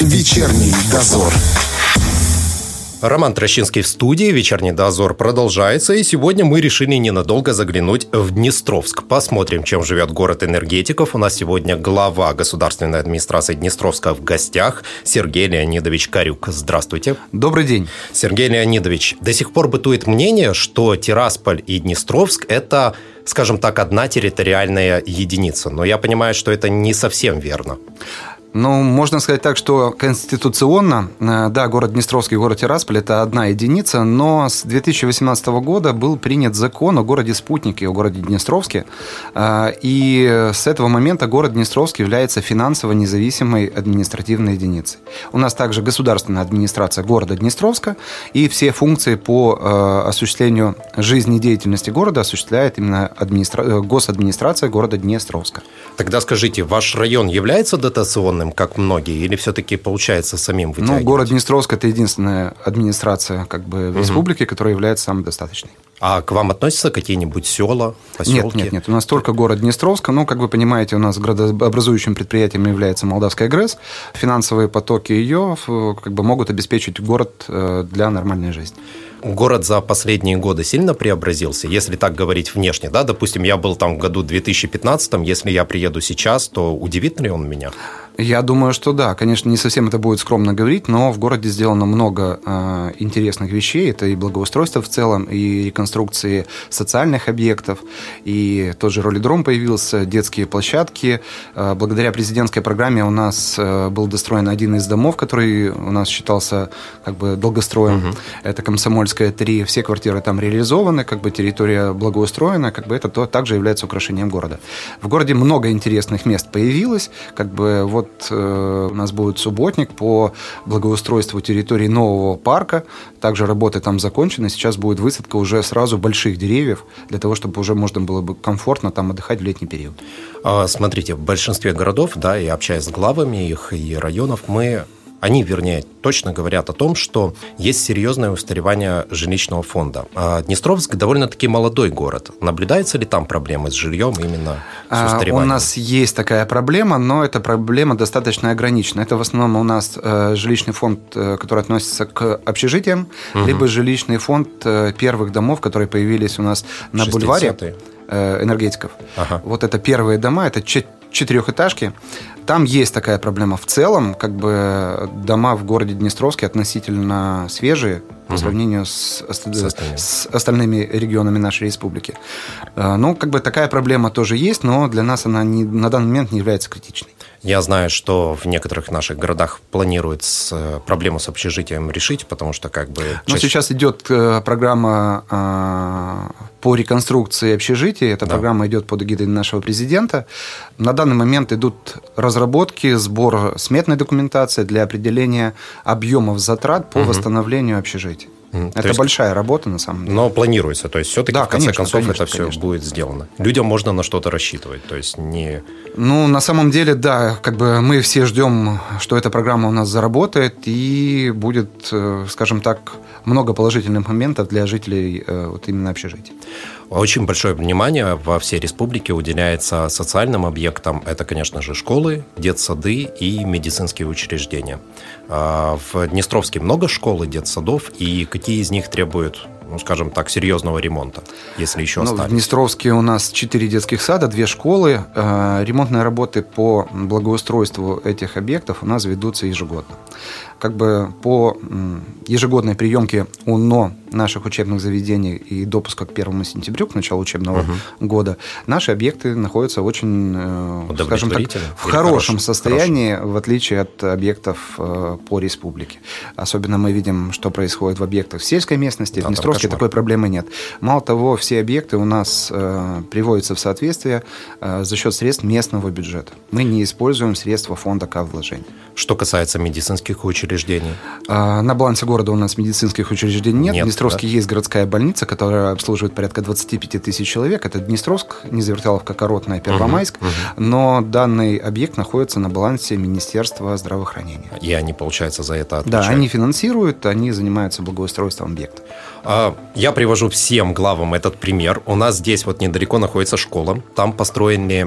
Вечерний дозор. Роман Трощинский в студии, вечерний дозор продолжается, и сегодня мы решили ненадолго заглянуть в Днестровск. Посмотрим, чем живет город энергетиков. У нас сегодня глава государственной администрации Днестровска в гостях Сергей Леонидович Карюк. Здравствуйте. Добрый день. Сергей Леонидович, до сих пор бытует мнение, что Тирасполь и Днестровск – это, скажем так, одна территориальная единица. Но я понимаю, что это не совсем верно. Ну, можно сказать так, что конституционно, э, да, город Днестровский, город Тирасполь – это одна единица, но с 2018 года был принят закон о городе-спутнике, о городе Днестровске, э, и с этого момента город Днестровский является финансово независимой административной единицей. У нас также государственная администрация города Днестровска, и все функции по э, осуществлению жизнедеятельности города осуществляет именно администра... госадминистрация города Днестровска. Тогда скажите, ваш район является дотационным единым, как многие, или все-таки получается самим вытягивать? Ну, город Днестровск – это единственная администрация как бы, в республике, угу. которая является самодостаточной. А к вам относятся какие-нибудь села, поселки? Нет, нет, нет. У нас только город Днестровск. Ну, как вы понимаете, у нас градообразующим предприятием является Молдавская ГРЭС. Финансовые потоки ее как бы, могут обеспечить город э, для нормальной жизни город за последние годы сильно преобразился, если так говорить внешне, да, допустим, я был там в году 2015, если я приеду сейчас, то удивит ли он меня? Я думаю, что да. Конечно, не совсем это будет скромно говорить, но в городе сделано много э, интересных вещей. Это и благоустройство в целом, и реконструкции социальных объектов, и тот же ролидром появился, детские площадки. Э, благодаря президентской программе у нас э, был достроен один из домов, который у нас считался как бы долгостроем. Угу. Это Комсомольская 3. Все квартиры там реализованы, как бы территория благоустроена, как бы это то, также является украшением города. В городе много интересных мест появилось, как бы вот вот э, у нас будет субботник по благоустройству территории нового парка. Также работы там закончены. Сейчас будет высадка уже сразу больших деревьев для того, чтобы уже можно было бы комфортно там отдыхать в летний период. А, смотрите, в большинстве городов, да, и общаясь с главами их и районов, мы они, вернее, точно говорят о том, что есть серьезное устаревание жилищного фонда. А Днестровск довольно-таки молодой город. Наблюдается ли там проблемы с жильем именно с а, устареванием? У нас есть такая проблема, но эта проблема достаточно ограничена. Это в основном у нас э, жилищный фонд, э, который относится к общежитиям, угу. либо жилищный фонд э, первых домов, которые появились у нас на бульваре энергетиков. Ага. Вот это первые дома, это четырехэтажки. Там есть такая проблема. В целом, как бы дома в городе Днестровске относительно свежие по угу. сравнению с, с, с остальными регионами нашей республики. Э, ну, как бы такая проблема тоже есть, но для нас она не, на данный момент не является критичной. Я знаю, что в некоторых наших городах планируют э, проблему с общежитием решить, потому что как бы... Ну, чаще... сейчас идет э, программа по реконструкции общежития. Эта да. программа идет под эгидой нашего президента. На данный момент идут разработки, сбор сметной документации для определения объемов затрат по угу. восстановлению общежития. Это есть, большая работа, на самом деле. Но планируется, то есть все-таки да, в конце конечно, концов конечно, это все конечно. будет сделано. Людям можно на что-то рассчитывать, то есть не... Ну, на самом деле, да, как бы мы все ждем, что эта программа у нас заработает и будет, э, скажем так, много положительных моментов для жителей э, вот именно общежития. Очень большое внимание во всей республике уделяется социальным объектам. Это, конечно же, школы, детсады и медицинские учреждения. А, в Днестровске много школ и детсадов, и какие из них требуют ну, скажем так, серьезного ремонта, если еще ну, остались? В Днестровске у нас 4 детских сада, две школы. Э, ремонтные работы по благоустройству этих объектов у нас ведутся ежегодно. Как бы по ежегодной приемке УНО наших учебных заведений и допуска к 1 сентябрю, к началу учебного угу. года, наши объекты находятся очень, э, скажем так, в хорошем состоянии, хороший. в отличие от объектов э, по республике. Особенно мы видим, что происходит в объектах в сельской местности. Да, в Днестровске такой проблемы нет. Мало того, все объекты у нас э, приводятся в соответствие э, за счет средств местного бюджета. Мы не используем средства фонда К вложений. Что касается медицинских учреждений? Э, на балансе города у нас медицинских учреждений нет. нет. Днестровске да? есть городская больница, которая обслуживает порядка 25 тысяч человек. Это Днестровск, Незверталовка, Коротная, Первомайск. Угу, угу. Но данный объект находится на балансе Министерства здравоохранения. И они, получается, за это отвечают? Да, они финансируют, они занимаются благоустройством объекта. А, я привожу всем главам этот пример. У нас здесь вот недалеко находится школа. Там построили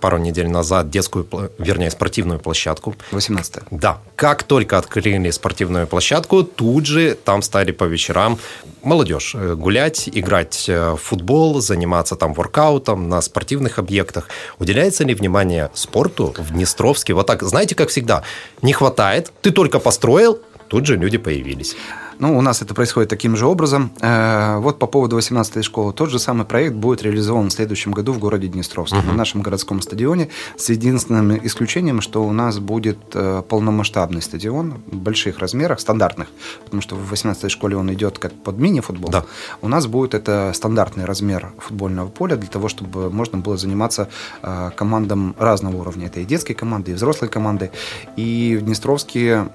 пару недель назад детскую, вернее, спортивную площадку. 18 Да. Как только открыли спортивную площадку, тут же там стали по вечерам молодежь э, гулять, играть э, в футбол, заниматься там воркаутом на спортивных объектах. Уделяется ли внимание спорту в Днестровске? Вот так, знаете, как всегда, не хватает, ты только построил, тут же люди появились. Ну, у нас это происходит таким же образом. Э, вот по поводу 18-й школы. Тот же самый проект будет реализован в следующем году в городе Днестровске, uh-huh. на нашем городском стадионе, с единственным исключением, что у нас будет э, полномасштабный стадион в больших размерах, стандартных, потому что в 18-й школе он идет как под мини-футбол. Да. У нас будет это стандартный размер футбольного поля для того, чтобы можно было заниматься э, командам разного уровня. Это и детские команды, и взрослые команды. И в Днестровске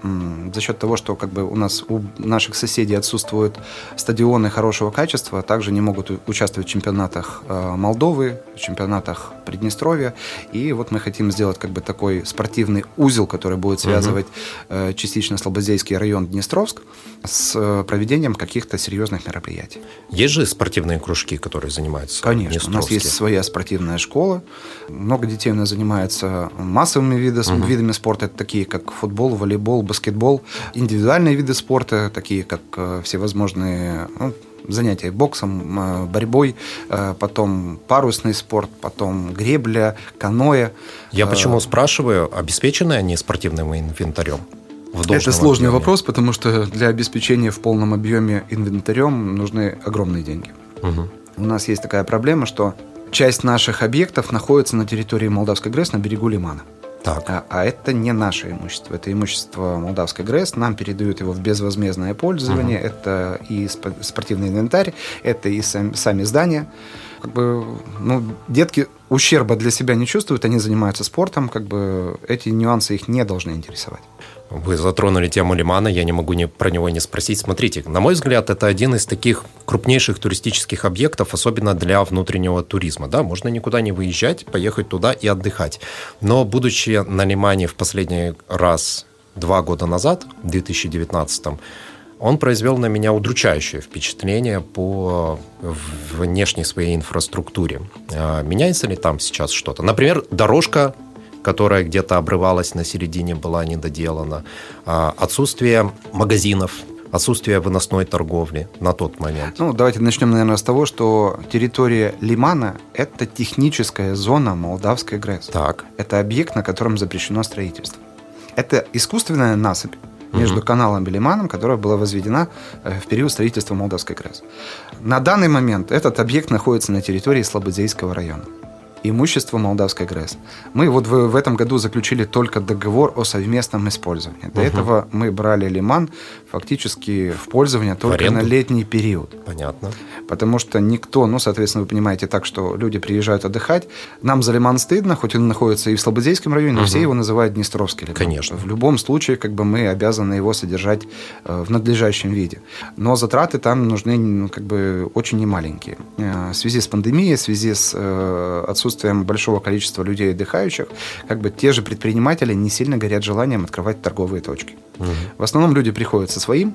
за счет того, что как бы у нас у наших соседей отсутствуют стадионы хорошего качества, также не могут участвовать в чемпионатах э, Молдовы, в чемпионатах Приднестровья. И вот мы хотим сделать как бы такой спортивный узел, который будет связывать угу. частично Слободейский район Днестровск с э, проведением каких-то серьезных мероприятий. Есть же спортивные кружки, которые занимаются Конечно, у нас есть своя спортивная школа. Много детей у нас занимается массовыми видами, угу. видами спорта, такие как футбол, волейбол, баскетбол. Индивидуальные виды спорта, такие как э, всевозможные ну, занятия боксом, э, борьбой, э, потом парусный спорт, потом гребля, каноэ. Я почему спрашиваю, обеспечены они спортивным инвентарем? Это сложный объеме? вопрос, потому что для обеспечения в полном объеме инвентарем нужны огромные деньги. Угу. У нас есть такая проблема, что часть наших объектов находится на территории Молдавской ГРЭС на берегу лимана. Так. А, а это не наше имущество, это имущество Молдавской ГРЭС. Нам передают его в безвозмездное пользование. Угу. Это и спортивный инвентарь, это и сами, сами здания. Как бы, ну, детки ущерба для себя не чувствуют, они занимаются спортом, как бы эти нюансы их не должны интересовать. Вы затронули тему Лимана, я не могу не, про него не спросить. Смотрите, на мой взгляд, это один из таких крупнейших туристических объектов, особенно для внутреннего туризма. Да, можно никуда не выезжать, поехать туда и отдыхать. Но будучи на Лимане в последний раз два года назад, в 2019 он произвел на меня удручающее впечатление по внешней своей инфраструктуре. А, меняется ли там сейчас что-то? Например, дорожка которая где-то обрывалась на середине, была недоделана, а, отсутствие магазинов, отсутствие выносной торговли на тот момент? Ну, давайте начнем, наверное, с того, что территория Лимана – это техническая зона Молдавской ГРЭС. Так. Это объект, на котором запрещено строительство. Это искусственная насыпь между каналом и Лиманом, которая была возведена э, в период строительства Молдавской ГРЭС. На данный момент этот объект находится на территории Слободейского района имущество Молдавской ГРЭС. Мы вот в, в этом году заключили только договор о совместном использовании. До угу. этого мы брали Лиман фактически в пользование только в на летний период. Понятно. Потому что никто, ну, соответственно, вы понимаете так, что люди приезжают отдыхать. Нам за Лиман стыдно, хоть он находится и в Слободейском районе, но угу. все его называют Днестровский Лиман. Конечно. В любом случае, как бы мы обязаны его содержать э, в надлежащем виде. Но затраты там нужны, ну, как бы, очень немаленькие. Э, в связи с пандемией, в связи с э, отсутствием отсутствием большого количества людей отдыхающих, как бы те же предприниматели не сильно горят желанием открывать торговые точки. Угу. В основном люди приходят со своим,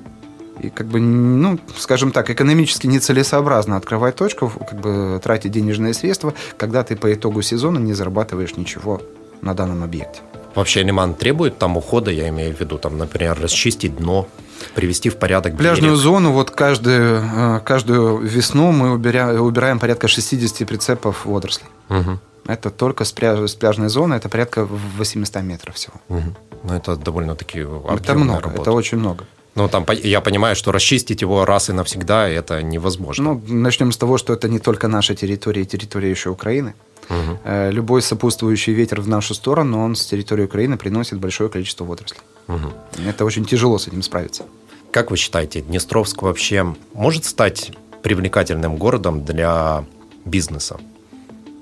и как бы, ну, скажем так, экономически нецелесообразно открывать точку, как бы тратить денежные средства, когда ты по итогу сезона не зарабатываешь ничего на данном объекте. Вообще лиман требует там ухода, я имею в виду, там, например, расчистить дно, привести в порядок Пляжную берег. зону, вот каждую, э, каждую весну мы убираем, убираем порядка 60 прицепов водорослей. Угу. Это только с, пляж, с пляжной зоны, это порядка 800 метров всего. Угу. Ну, это довольно-таки Это много, работа. это очень много. Ну, там я понимаю, что расчистить его раз и навсегда это невозможно. Ну, начнем с того, что это не только наша территория, территория еще Украины. Угу. Любой сопутствующий ветер в нашу сторону, он с территории Украины приносит большое количество водорослей. Угу. Это очень тяжело с этим справиться. Как вы считаете, Днестровск вообще может стать привлекательным городом для бизнеса?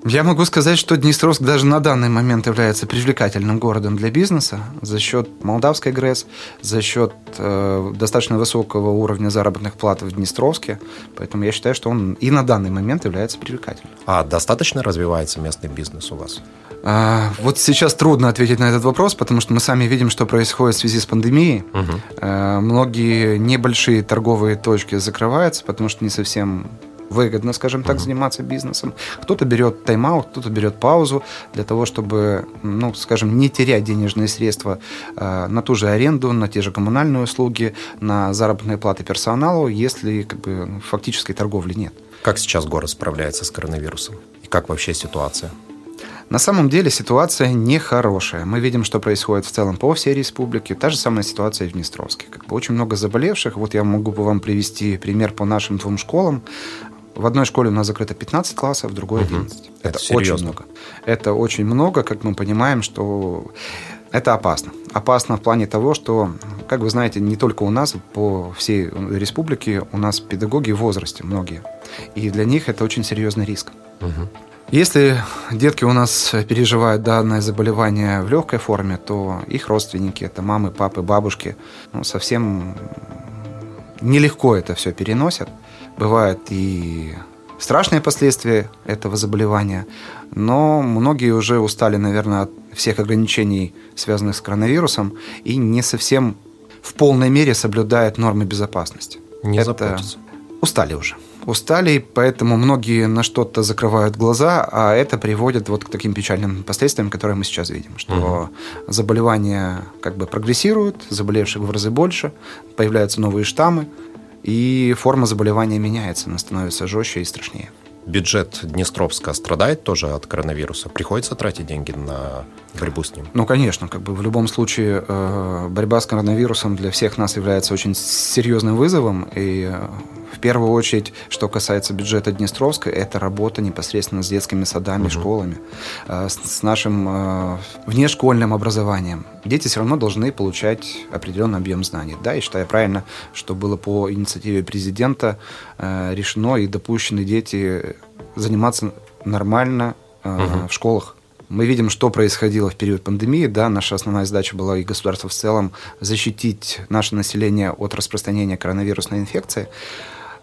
Я могу сказать, что Днестровск даже на данный момент является привлекательным городом для бизнеса за счет молдавской ГРЭС, за счет э, достаточно высокого уровня заработных плат в Днестровске. Поэтому я считаю, что он и на данный момент является привлекательным. А достаточно развивается местный бизнес у вас? А, вот сейчас трудно ответить на этот вопрос, потому что мы сами видим, что происходит в связи с пандемией. Угу. А, многие небольшие торговые точки закрываются, потому что не совсем выгодно, скажем так, заниматься бизнесом. Кто-то берет тайм-аут, кто-то берет паузу для того, чтобы, ну, скажем, не терять денежные средства э, на ту же аренду, на те же коммунальные услуги, на заработные платы персоналу, если как бы фактической торговли нет. Как сейчас город справляется с коронавирусом? И как вообще ситуация? На самом деле ситуация нехорошая. Мы видим, что происходит в целом по всей республике. Та же самая ситуация и в Днестровске. Как бы очень много заболевших. Вот я могу бы вам привести пример по нашим двум школам. В одной школе у нас закрыто 15 классов, в другой 11. Угу. Это, это очень много. Это очень много, как мы понимаем, что это опасно. Опасно в плане того, что, как вы знаете, не только у нас, по всей республике у нас педагоги в возрасте многие. И для них это очень серьезный риск. Угу. Если детки у нас переживают данное заболевание в легкой форме, то их родственники, это мамы, папы, бабушки, ну, совсем нелегко это все переносят. Бывают и страшные последствия этого заболевания, но многие уже устали, наверное, от всех ограничений, связанных с коронавирусом, и не совсем в полной мере соблюдают нормы безопасности. Не Это... заботятся. Устали уже. Устали, поэтому многие на что-то закрывают глаза, а это приводит вот к таким печальным последствиям, которые мы сейчас видим, что угу. заболевания как бы прогрессируют, заболевших в разы больше, появляются новые штаммы, и форма заболевания меняется, она становится жестче и страшнее. Бюджет Днестровска страдает тоже от коронавируса? Приходится тратить деньги на борьбу с ним? Ну, конечно. Как бы в любом случае э, борьба с коронавирусом для всех нас является очень серьезным вызовом. И э, в первую очередь, что касается бюджета Днестровска, это работа непосредственно с детскими садами, угу. школами, э, с, с нашим э, внешкольным образованием. Дети все равно должны получать определенный объем знаний. Да, и считаю правильно, что было по инициативе президента э, решено и допущены дети заниматься нормально угу. в школах. Мы видим, что происходило в период пандемии. Да, наша основная задача была и государства в целом защитить наше население от распространения коронавирусной инфекции.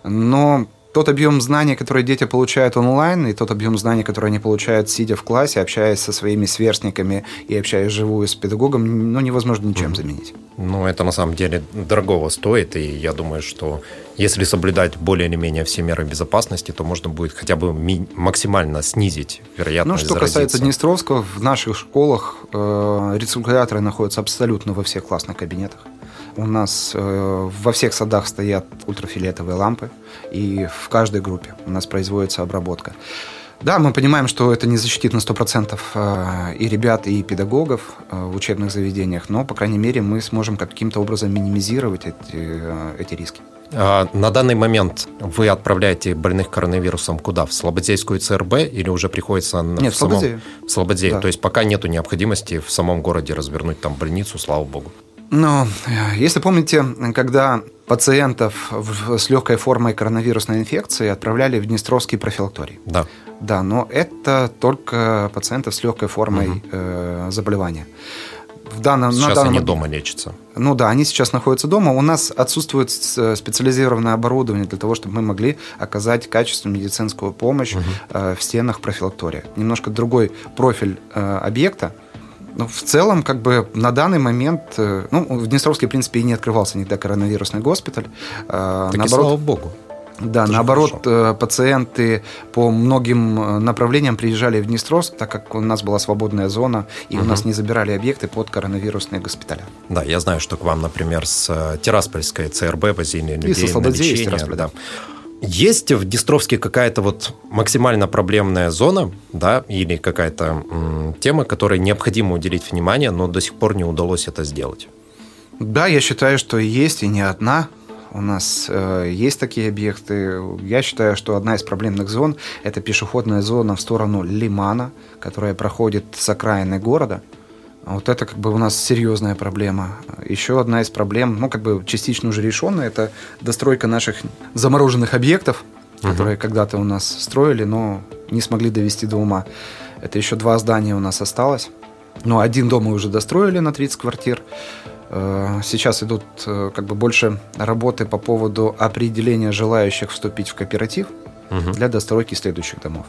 Но тот объем знаний, который дети получают онлайн, и тот объем знаний, который они получают, сидя в классе, общаясь со своими сверстниками и общаясь живую с педагогом, ну, невозможно ничем заменить. Ну, это на самом деле дорогого стоит, и я думаю, что если соблюдать более или менее все меры безопасности, то можно будет хотя бы максимально снизить вероятность Ну, что заразиться. касается Днестровского, в наших школах э, рециркуляторы находятся абсолютно во всех классных кабинетах. У нас э, во всех садах стоят ультрафиолетовые лампы, и в каждой группе у нас производится обработка. Да, мы понимаем, что это не защитит на 100% э, и ребят, и педагогов э, в учебных заведениях, но, по крайней мере, мы сможем каким-то образом минимизировать эти, э, эти риски. А на данный момент вы отправляете больных коронавирусом куда? В Слободейскую ЦРБ или уже приходится Нет, в, в Слободею. В Слободею. Да. То есть пока нету необходимости в самом городе развернуть там больницу, слава богу. Но если помните, когда пациентов с легкой формой коронавирусной инфекции отправляли в Днестровский профилакторий. Да. Да, но это только пациентов с легкой формой угу. э, заболевания. В данном, сейчас на данном... они дома лечатся. Ну да, они сейчас находятся дома. У нас отсутствует специализированное оборудование для того, чтобы мы могли оказать качественную медицинскую помощь угу. э, в стенах профилактория. Немножко другой профиль э, объекта, ну, в целом, как бы на данный момент, э, ну, в Днестровске, в принципе, и не открывался никогда коронавирусный госпиталь. А, так наоборот, и слава богу. Да, Это наоборот, хорошо. Э, пациенты по многим э, направлениям приезжали в Днестровск, так как у нас была свободная зона, и угу. у нас не забирали объекты под коронавирусные госпиталя. Да, я знаю, что к вам, например, с Тираспольской ЦРБ возили людей и на лечение. Да. Есть в Днестровске какая-то вот максимально проблемная зона, да, или какая-то м, тема, которой необходимо уделить внимание, но до сих пор не удалось это сделать? Да, я считаю, что есть и не одна. У нас э, есть такие объекты. Я считаю, что одна из проблемных зон – это пешеходная зона в сторону Лимана, которая проходит с окраины города – вот это как бы у нас серьезная проблема. Еще одна из проблем, ну как бы частично уже решенная, это достройка наших замороженных объектов. угу. которые когда-то у нас строили, но не смогли довести до ума. Это еще два здания у нас осталось. Но один дом мы уже достроили на 30 квартир. Э, сейчас идут э, как бы больше работы по поводу определения желающих вступить в кооператив угу. для достройки следующих домов.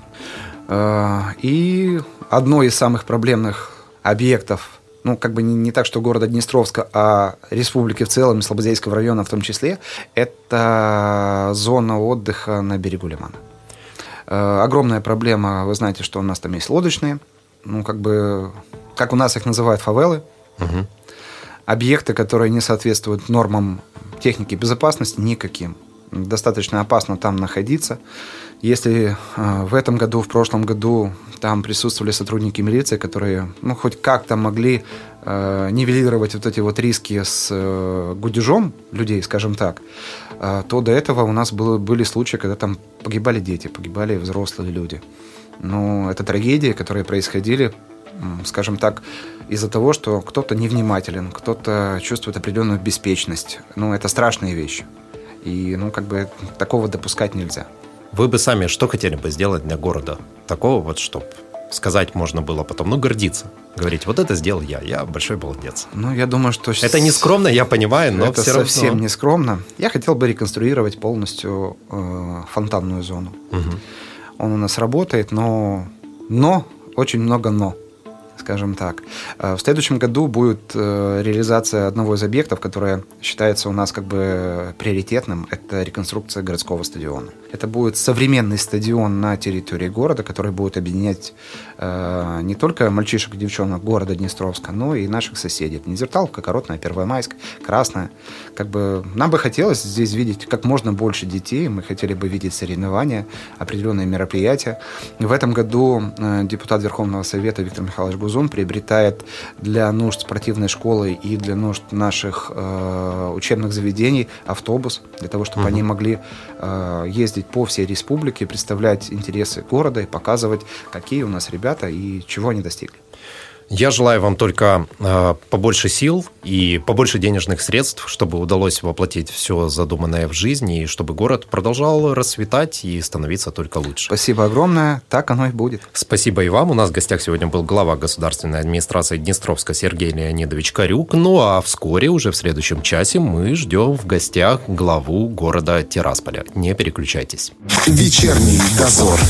Э, и одно из самых проблемных объектов, ну, как бы не, не так, что города Днестровска, а республики в целом, и Слободейского района в том числе, это зона отдыха на берегу Лимана. Огромная проблема, вы знаете, что у нас там есть лодочные, ну, как бы, как у нас их называют, фавелы. Угу объекты, которые не соответствуют нормам техники безопасности, никаким. Достаточно опасно там находиться. Если э, в этом году, в прошлом году там присутствовали сотрудники милиции, которые ну, хоть как-то могли э, нивелировать вот эти вот риски с э, гудежом людей, скажем так, э, то до этого у нас было, были случаи, когда там погибали дети, погибали взрослые люди. Ну, это трагедии, которые происходили скажем так, из-за того, что кто-то невнимателен, кто-то чувствует определенную беспечность. Ну, это страшные вещи. И, ну, как бы такого допускать нельзя. Вы бы сами что хотели бы сделать для города? Такого вот, чтобы сказать можно было потом, ну, гордиться. Говорить, вот это сделал я, я большой молодец. Ну, я думаю, что... Это не скромно, я понимаю, но это все совсем равно... не скромно. Я хотел бы реконструировать полностью э, фонтанную зону. Угу. Он у нас работает, но... Но, очень много но скажем так. Э, в следующем году будет э, реализация одного из объектов, которое считается у нас как бы приоритетным. Это реконструкция городского стадиона. Это будет современный стадион на территории города, который будет объединять э, не только мальчишек и девчонок города Днестровска, но и наших соседей. Это Незерталовка, Коротная, Первомайск, Красная. Как бы нам бы хотелось здесь видеть как можно больше детей. Мы хотели бы видеть соревнования, определенные мероприятия. В этом году депутат Верховного Совета Виктор Михайлович Гузов Зум приобретает для нужд спортивной школы и для нужд наших э, учебных заведений автобус, для того, чтобы угу. они могли э, ездить по всей республике, представлять интересы города и показывать, какие у нас ребята и чего они достигли. Я желаю вам только э, побольше сил и побольше денежных средств, чтобы удалось воплотить все задуманное в жизни, и чтобы город продолжал расцветать и становиться только лучше. Спасибо огромное. Так оно и будет. Спасибо и вам. У нас в гостях сегодня был глава государственной администрации Днестровска Сергей Леонидович Карюк. Ну а вскоре, уже в следующем часе, мы ждем в гостях главу города Тирасполя. Не переключайтесь. Вечерний дозор.